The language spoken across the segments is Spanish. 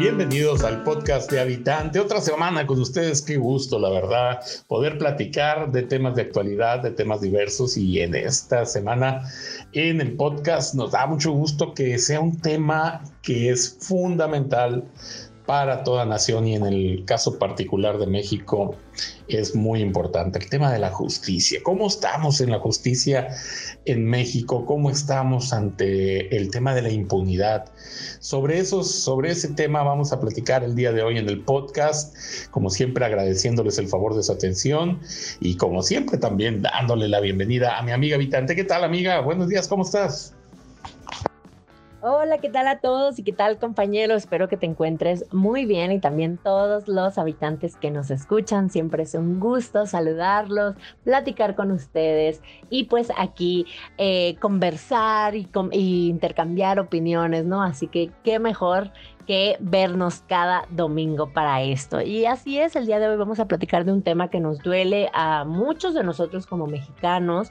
Bienvenidos al podcast de Habitante. Otra semana con ustedes, qué gusto, la verdad, poder platicar de temas de actualidad, de temas diversos y en esta semana en el podcast nos da mucho gusto que sea un tema que es fundamental para toda nación y en el caso particular de México es muy importante. El tema de la justicia. ¿Cómo estamos en la justicia en México? ¿Cómo estamos ante el tema de la impunidad? Sobre, eso, sobre ese tema vamos a platicar el día de hoy en el podcast. Como siempre agradeciéndoles el favor de su atención y como siempre también dándole la bienvenida a mi amiga habitante. ¿Qué tal amiga? Buenos días, ¿cómo estás? Hola, ¿qué tal a todos y qué tal compañeros? Espero que te encuentres muy bien y también todos los habitantes que nos escuchan. Siempre es un gusto saludarlos, platicar con ustedes y pues aquí eh, conversar y, y intercambiar opiniones, ¿no? Así que qué mejor que vernos cada domingo para esto. Y así es, el día de hoy vamos a platicar de un tema que nos duele a muchos de nosotros como mexicanos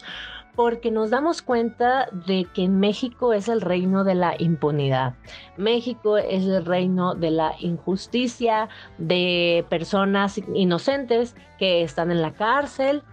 porque nos damos cuenta de que México es el reino de la impunidad. México es el reino de la injusticia, de personas inocentes que están en la cárcel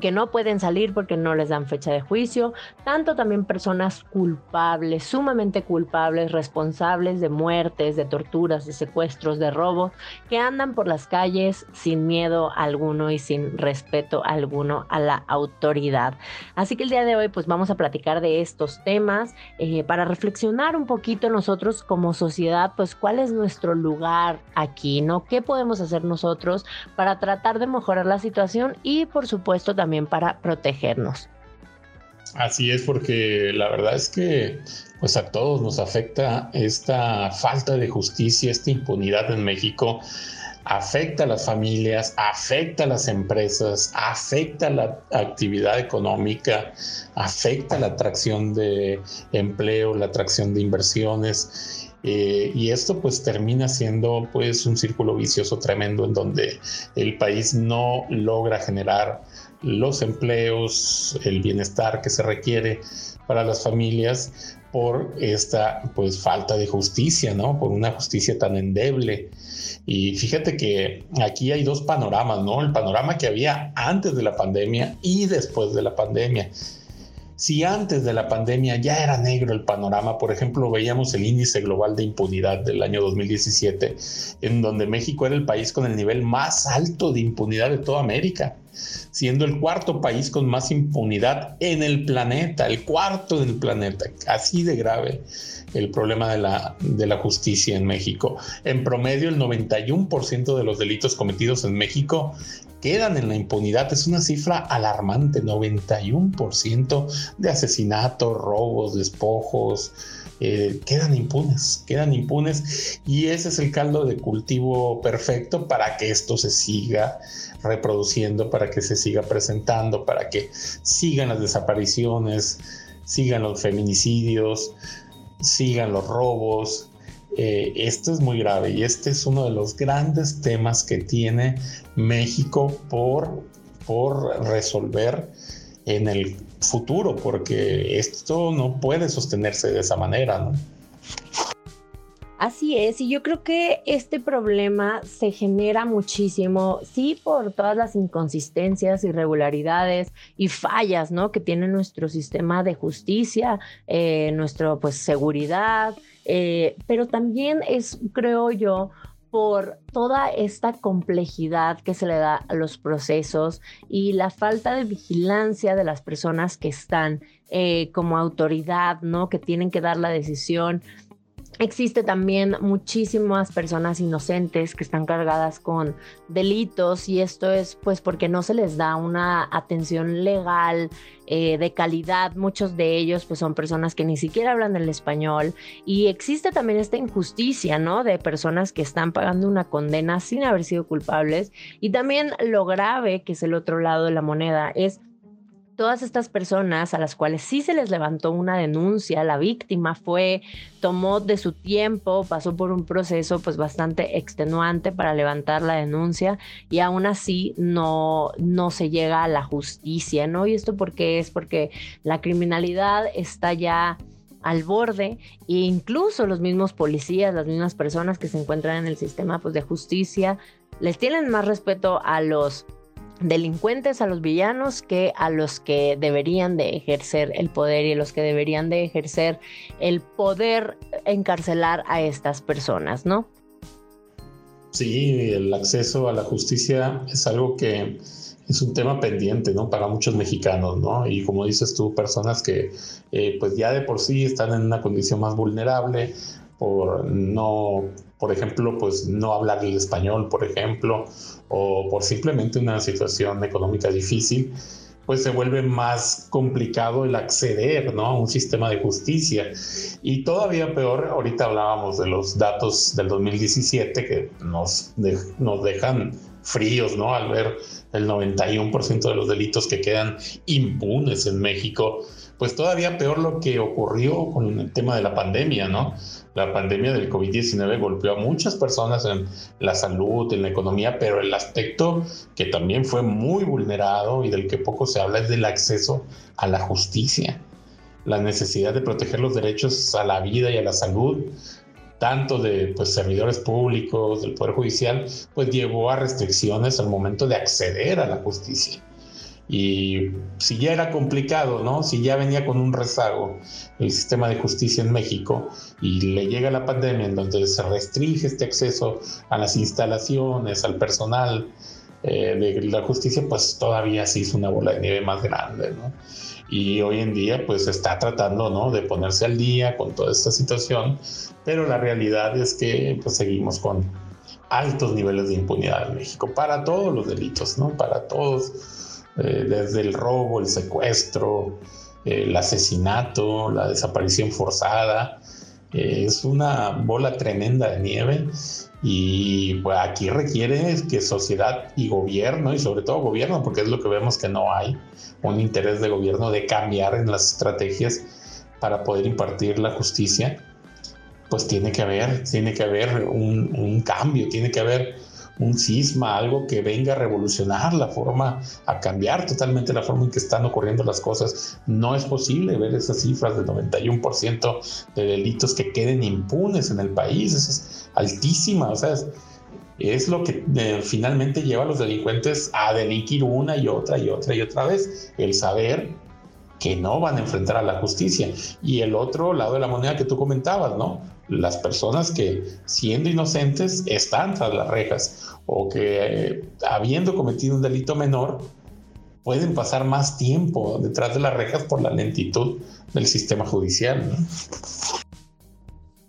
que no pueden salir porque no les dan fecha de juicio, tanto también personas culpables, sumamente culpables, responsables de muertes, de torturas, de secuestros, de robos, que andan por las calles sin miedo alguno y sin respeto alguno a la autoridad. Así que el día de hoy pues vamos a platicar de estos temas eh, para reflexionar un poquito nosotros como sociedad, pues cuál es nuestro lugar aquí, ¿no? ¿Qué podemos hacer nosotros para tratar de mejorar la situación y por supuesto también para protegernos. Así es, porque la verdad es que pues a todos nos afecta esta falta de justicia, esta impunidad en México, afecta a las familias, afecta a las empresas, afecta a la actividad económica, afecta a la atracción de empleo, la atracción de inversiones. Eh, y esto pues termina siendo pues un círculo vicioso tremendo en donde el país no logra generar los empleos, el bienestar que se requiere para las familias por esta pues falta de justicia, ¿no? Por una justicia tan endeble. Y fíjate que aquí hay dos panoramas, ¿no? El panorama que había antes de la pandemia y después de la pandemia. Si antes de la pandemia ya era negro el panorama, por ejemplo, veíamos el índice global de impunidad del año 2017, en donde México era el país con el nivel más alto de impunidad de toda América siendo el cuarto país con más impunidad en el planeta, el cuarto en el planeta, así de grave el problema de la, de la justicia en México. En promedio, el 91% de los delitos cometidos en México quedan en la impunidad. Es una cifra alarmante, 91% de asesinatos, robos, despojos, eh, quedan impunes, quedan impunes y ese es el caldo de cultivo perfecto para que esto se siga reproduciendo, para que se siga presentando, para que sigan las desapariciones, sigan los feminicidios, sigan los robos. Eh, esto es muy grave y este es uno de los grandes temas que tiene México por, por resolver en el futuro, porque esto no puede sostenerse de esa manera, ¿no? Así es, y yo creo que este problema se genera muchísimo, sí, por todas las inconsistencias, irregularidades y fallas, ¿no? Que tiene nuestro sistema de justicia, eh, nuestra, pues, seguridad, eh, pero también es, creo yo, por toda esta complejidad que se le da a los procesos y la falta de vigilancia de las personas que están eh, como autoridad, ¿no? Que tienen que dar la decisión Existe también muchísimas personas inocentes que están cargadas con delitos y esto es pues porque no se les da una atención legal eh, de calidad. Muchos de ellos pues son personas que ni siquiera hablan el español y existe también esta injusticia, ¿no? De personas que están pagando una condena sin haber sido culpables y también lo grave que es el otro lado de la moneda es todas estas personas a las cuales sí se les levantó una denuncia, la víctima fue, tomó de su tiempo, pasó por un proceso pues bastante extenuante para levantar la denuncia y aún así no, no se llega a la justicia, ¿no? Y esto porque es porque la criminalidad está ya al borde e incluso los mismos policías, las mismas personas que se encuentran en el sistema pues, de justicia, les tienen más respeto a los delincuentes, a los villanos, que a los que deberían de ejercer el poder y los que deberían de ejercer el poder encarcelar a estas personas, ¿no? Sí, el acceso a la justicia es algo que es un tema pendiente, ¿no? Para muchos mexicanos, ¿no? Y como dices tú, personas que eh, pues ya de por sí están en una condición más vulnerable por no por ejemplo, pues no hablar el español, por ejemplo, o por simplemente una situación económica difícil, pues se vuelve más complicado el acceder ¿no? a un sistema de justicia. Y todavía peor, ahorita hablábamos de los datos del 2017 que nos, nos dejan fríos, ¿no? Al ver el 91% de los delitos que quedan impunes en México, pues todavía peor lo que ocurrió con el tema de la pandemia, ¿no? La pandemia del COVID-19 golpeó a muchas personas en la salud, en la economía, pero el aspecto que también fue muy vulnerado y del que poco se habla es del acceso a la justicia. La necesidad de proteger los derechos a la vida y a la salud, tanto de pues, servidores públicos, del Poder Judicial, pues llevó a restricciones al momento de acceder a la justicia. Y si ya era complicado, ¿no? Si ya venía con un rezago el sistema de justicia en México y le llega la pandemia en donde se restringe este acceso a las instalaciones, al personal eh, de la justicia, pues todavía se hizo una bola de nieve más grande, ¿no? Y hoy en día, pues está tratando, ¿no? De ponerse al día con toda esta situación, pero la realidad es que pues seguimos con altos niveles de impunidad en México para todos los delitos, ¿no? Para todos eh, desde el robo, el secuestro, el asesinato, la desaparición forzada. Eh, es una bola tremenda de nieve y pues, aquí requiere que sociedad y gobierno, y sobre todo gobierno, porque es lo que vemos que no hay, un interés de gobierno de cambiar en las estrategias para poder impartir la justicia, pues tiene que haber, tiene que haber un, un cambio, tiene que haber un cisma, algo que venga a revolucionar la forma, a cambiar totalmente la forma en que están ocurriendo las cosas. No es posible ver esas cifras del 91% de delitos que queden impunes en el país. Eso es altísima, o sea, es, lo que eh, finalmente lleva a los delincuentes a delinquir una y otra y otra y otra vez. El saber que no van a enfrentar a la justicia. Y el otro lado de la moneda que tú comentabas, ¿no? Las personas que siendo inocentes están tras las rejas o que eh, habiendo cometido un delito menor pueden pasar más tiempo detrás de las rejas por la lentitud del sistema judicial. ¿no?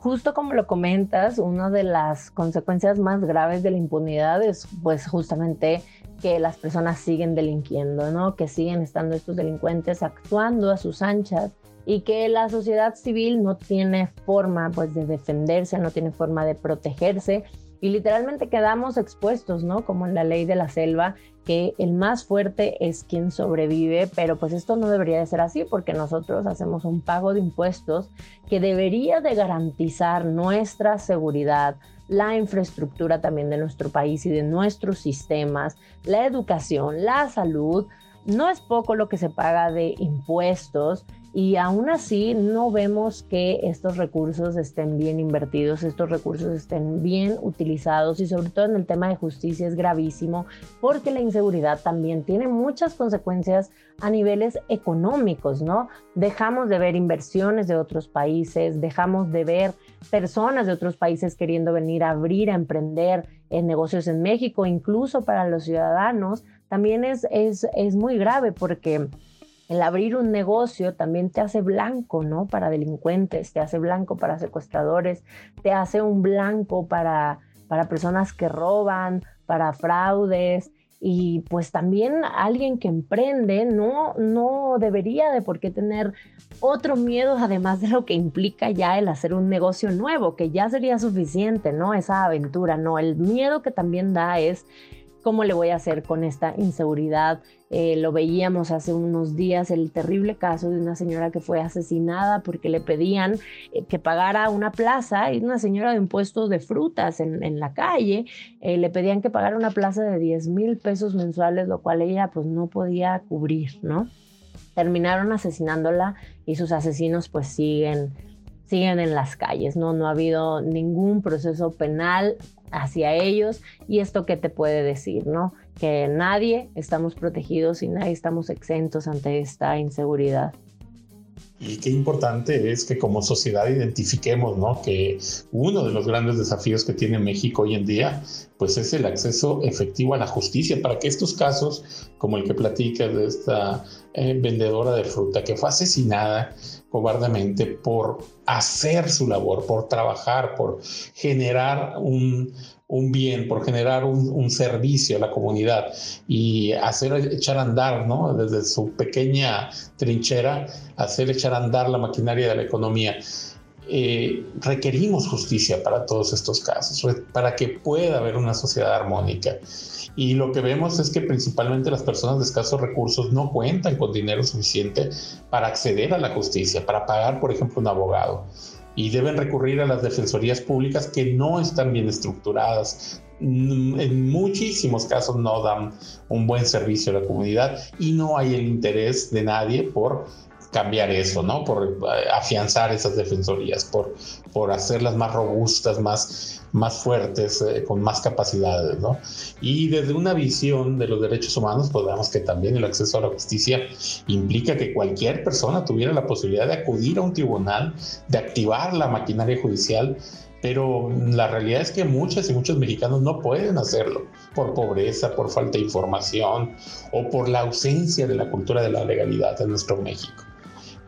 Justo como lo comentas, una de las consecuencias más graves de la impunidad es pues justamente que las personas siguen delinquiendo, ¿no? Que siguen estando estos delincuentes actuando a sus anchas y que la sociedad civil no tiene forma pues de defenderse, no tiene forma de protegerse y literalmente quedamos expuestos, ¿no? Como en la ley de la selva, que el más fuerte es quien sobrevive, pero pues esto no debería de ser así porque nosotros hacemos un pago de impuestos que debería de garantizar nuestra seguridad, la infraestructura también de nuestro país y de nuestros sistemas, la educación, la salud. No es poco lo que se paga de impuestos y aún así no vemos que estos recursos estén bien invertidos, estos recursos estén bien utilizados y sobre todo en el tema de justicia es gravísimo porque la inseguridad también tiene muchas consecuencias a niveles económicos, ¿no? Dejamos de ver inversiones de otros países, dejamos de ver personas de otros países queriendo venir a abrir, a emprender en negocios en México, incluso para los ciudadanos, también es, es, es muy grave porque el abrir un negocio también te hace blanco, ¿no? Para delincuentes, te hace blanco para secuestradores, te hace un blanco para, para personas que roban, para fraudes. Y pues también alguien que emprende no, no debería de por qué tener otro miedo, además de lo que implica ya el hacer un negocio nuevo, que ya sería suficiente, ¿no? Esa aventura, ¿no? El miedo que también da es ¿Cómo le voy a hacer con esta inseguridad? Eh, lo veíamos hace unos días, el terrible caso de una señora que fue asesinada porque le pedían eh, que pagara una plaza, y una señora de impuestos de frutas en, la calle, eh, le pedían que pagara una plaza de 10 mil pesos mensuales, lo cual ella pues no podía cubrir, ¿no? terminaron asesinándola y sus asesinos pues siguen siguen en las calles, ¿no? No ha habido ningún proceso penal hacia ellos y esto qué te puede decir, ¿no? Que nadie estamos protegidos y nadie estamos exentos ante esta inseguridad. Y qué importante es que como sociedad identifiquemos, ¿no? Que uno de los grandes desafíos que tiene México hoy en día, pues es el acceso efectivo a la justicia para que estos casos, como el que platica de esta eh, vendedora de fruta que fue asesinada cobardemente por hacer su labor, por trabajar, por generar un, un bien, por generar un, servicio a la comunidad y hacer echar a andar, ¿no? Desde su pequeña trinchera, hacer echar a andar la maquinaria de la economía. Eh, requerimos justicia para todos estos casos, para que pueda haber una sociedad armónica. Y lo que vemos es que principalmente las personas de escasos recursos no cuentan con dinero suficiente para acceder a la justicia, para pagar, por ejemplo, un abogado y deben recurrir a las defensorías públicas que no están bien estructuradas. Mm, en muchísimos casos no dan un buen servicio a la comunidad y no hay el interés de nadie por cambiar eso, ¿no? Por eh, afianzar esas defensorías, por, por hacerlas más robustas, más, más fuertes, eh, con más capacidades, ¿no? Y desde una visión de los derechos humanos, pues que también el acceso a la justicia implica que cualquier persona tuviera la posibilidad de acudir a un tribunal, de activar la maquinaria judicial, pero la realidad es que muchas y muchos mexicanos no pueden hacerlo por pobreza, por falta de información o por la ausencia de la cultura de la legalidad en nuestro México.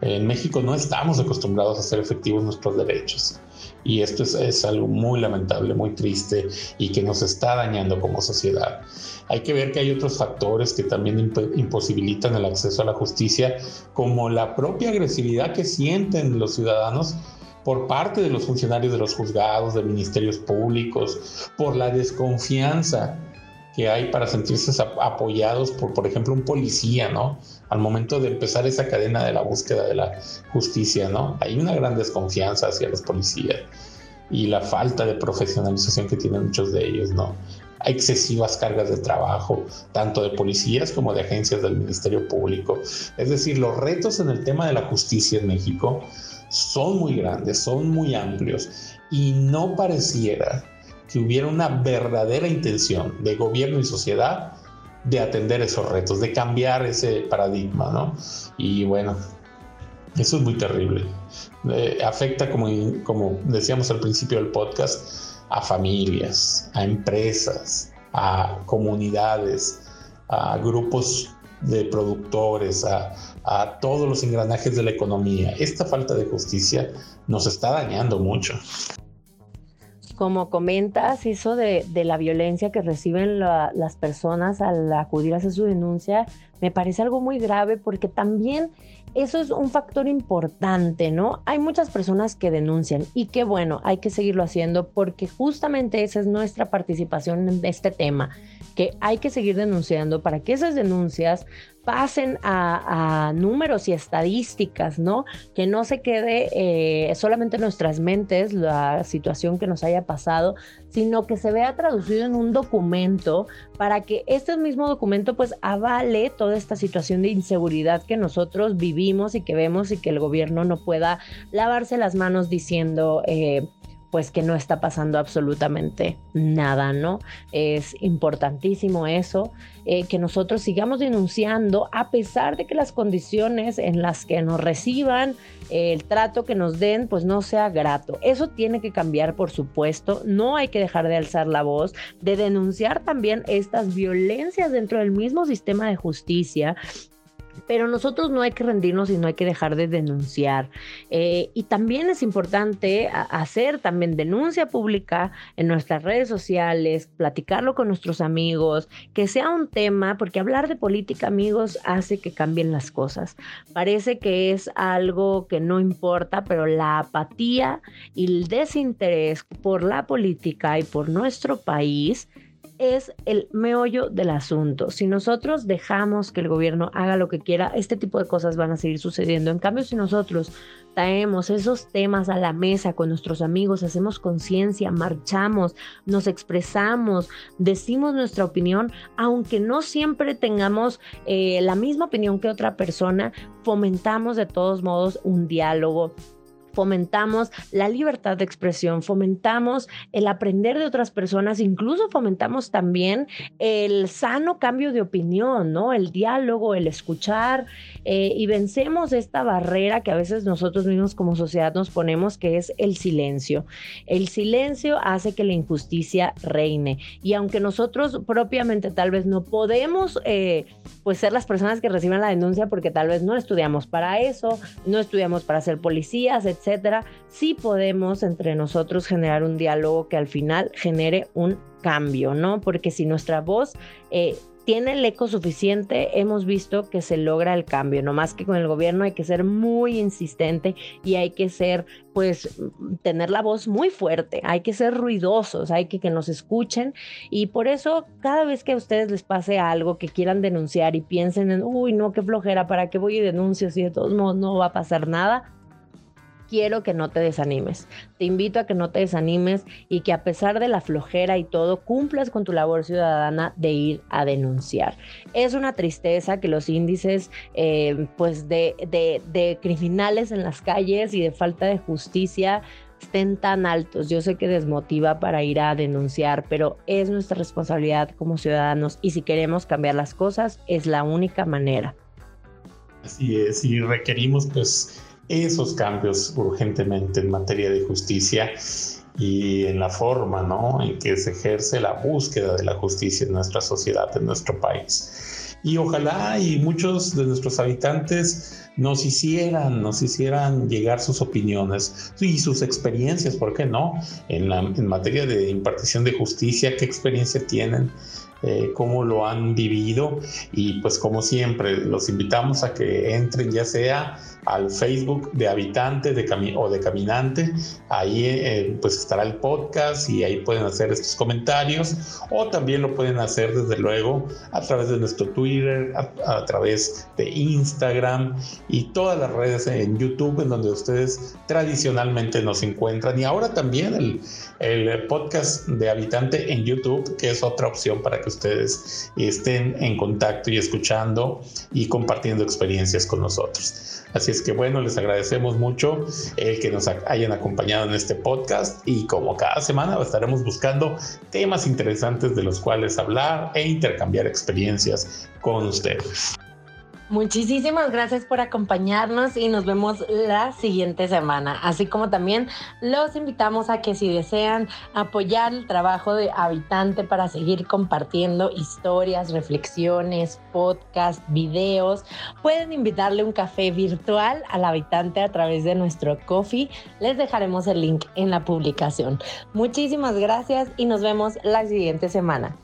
En México no estamos acostumbrados a hacer efectivos nuestros derechos. Y esto es, algo muy lamentable, muy triste y que nos está dañando como sociedad. Hay que ver que hay otros factores que también imposibilitan el acceso a la justicia, como la propia agresividad que sienten los ciudadanos por parte de los funcionarios de los juzgados, de ministerios públicos, por la desconfianza que hay para sentirse apoyados por, por ejemplo, un policía, ¿no? Al momento de empezar esa cadena de la búsqueda de la justicia, ¿no? Hay una gran desconfianza hacia los policías y la falta de profesionalización que tienen muchos de ellos, ¿no? Hay excesivas cargas de trabajo, tanto de policías como de agencias del Ministerio Público. Es decir, los retos en el tema de la justicia en México son muy grandes, son muy amplios y no pareciera que hubiera una verdadera intención de gobierno y sociedad de atender esos retos, de cambiar ese paradigma, ¿no? Y bueno, eso es muy terrible. Eh, afecta, como, como decíamos al principio del podcast, a familias, a empresas, a comunidades, a grupos de productores, a, a todos los engranajes de la economía. Esta falta de justicia nos está dañando mucho como comentas, eso de, la violencia que reciben las personas al acudir a hacer su denuncia, me parece algo muy grave porque también eso es un factor importante, ¿no? Hay muchas personas que denuncian y qué bueno, hay que seguirlo haciendo porque justamente esa es nuestra participación en este tema, que hay que seguir denunciando para que esas denuncias pasen a, números y estadísticas, ¿no? Que no se quede eh, solamente en nuestras mentes la situación que nos haya pasado, sino que se vea traducido en un documento para que este mismo documento pues avale toda esta situación de inseguridad que nosotros vivimos y que vemos y que el gobierno no pueda lavarse las manos diciendo... Eh, pues que no está pasando absolutamente nada, ¿no? Es importantísimo eso, eh, que nosotros sigamos denunciando a pesar de que las condiciones en las que nos reciban, el trato que nos den, pues no sea grato. Eso tiene que cambiar, por supuesto. No hay que dejar de alzar la voz, de denunciar también estas violencias dentro del mismo sistema de justicia pero nosotros no hay que rendirnos y no hay que dejar de denunciar. Eh, y también es importante hacer también denuncia pública en nuestras redes sociales, platicarlo con nuestros amigos, que sea un tema, porque hablar de política, amigos, hace que cambien las cosas. Parece que es algo que no importa, pero la apatía y el desinterés por la política y por nuestro país es el meollo del asunto. Si nosotros dejamos que el gobierno haga lo que quiera, este tipo de cosas van a seguir sucediendo. En cambio, si nosotros traemos esos temas a la mesa con nuestros amigos, hacemos conciencia, marchamos, nos expresamos, decimos nuestra opinión, aunque no siempre tengamos eh, la misma opinión que otra persona, fomentamos de todos modos un diálogo, fomentamos la libertad de expresión, fomentamos el aprender de otras personas, incluso fomentamos también el sano cambio de opinión, ¿no? El diálogo, el escuchar eh, y vencemos esta barrera que a veces nosotros mismos como sociedad nos ponemos, que es el silencio. El silencio hace que la injusticia reine y aunque nosotros propiamente tal vez no podemos eh, pues ser las personas que reciban la denuncia porque tal vez no estudiamos para eso, no estudiamos para ser policías, etc etcétera, sí podemos entre nosotros generar un diálogo que al final genere un cambio, ¿no? Porque si nuestra voz eh, tiene el eco suficiente, hemos visto que se logra el cambio, no más que con el gobierno hay que ser muy insistente y hay que ser, pues, tener la voz muy fuerte, hay que ser ruidosos, hay que que nos escuchen y por eso cada vez que a ustedes les pase algo que quieran denunciar y piensen en, uy, no, qué flojera, ¿para qué voy y denuncio si de todos modos no va a pasar nada? Quiero que no te desanimes. Te invito a que no te desanimes y que a pesar de la flojera y todo, cumplas con tu labor ciudadana de ir a denunciar. Es una tristeza que los índices eh, pues de, de criminales en las calles y de falta de justicia estén tan altos. Yo sé que desmotiva para ir a denunciar, pero es nuestra responsabilidad como ciudadanos y si queremos cambiar las cosas es la única manera. Así es, y requerimos pues esos cambios urgentemente en materia de justicia y en la forma ¿no? en que se ejerce la búsqueda de la justicia en nuestra sociedad, en nuestro país. Y ojalá y muchos de nuestros habitantes nos hicieran, nos hicieran llegar sus opiniones y sus experiencias, ¿por qué no? En, la, en materia de impartición de justicia, ¿qué experiencia tienen? Eh, cómo lo han vivido y pues como siempre los invitamos a que entren ya sea al Facebook de habitante o de caminante. Ahí eh, pues estará el podcast y ahí pueden hacer estos comentarios o también lo pueden hacer desde luego a través de nuestro Twitter, a, través de Instagram y todas las redes en YouTube en donde ustedes tradicionalmente nos encuentran y ahora también el podcast de habitante en YouTube que es otra opción para que ustedes estén en contacto y escuchando y compartiendo experiencias con nosotros. Así es que bueno, les agradecemos mucho el que nos hayan acompañado en este podcast y como cada semana estaremos buscando temas interesantes de los cuales hablar e intercambiar experiencias con ustedes. Muchísimas gracias por acompañarnos y nos vemos la siguiente semana. Así como también los invitamos a que si desean apoyar el trabajo de Habitante para seguir compartiendo historias, reflexiones, podcast, videos, pueden invitarle un café virtual al habitante a través de nuestro coffee. Les dejaremos el link en la publicación. Muchísimas gracias y nos vemos la siguiente semana.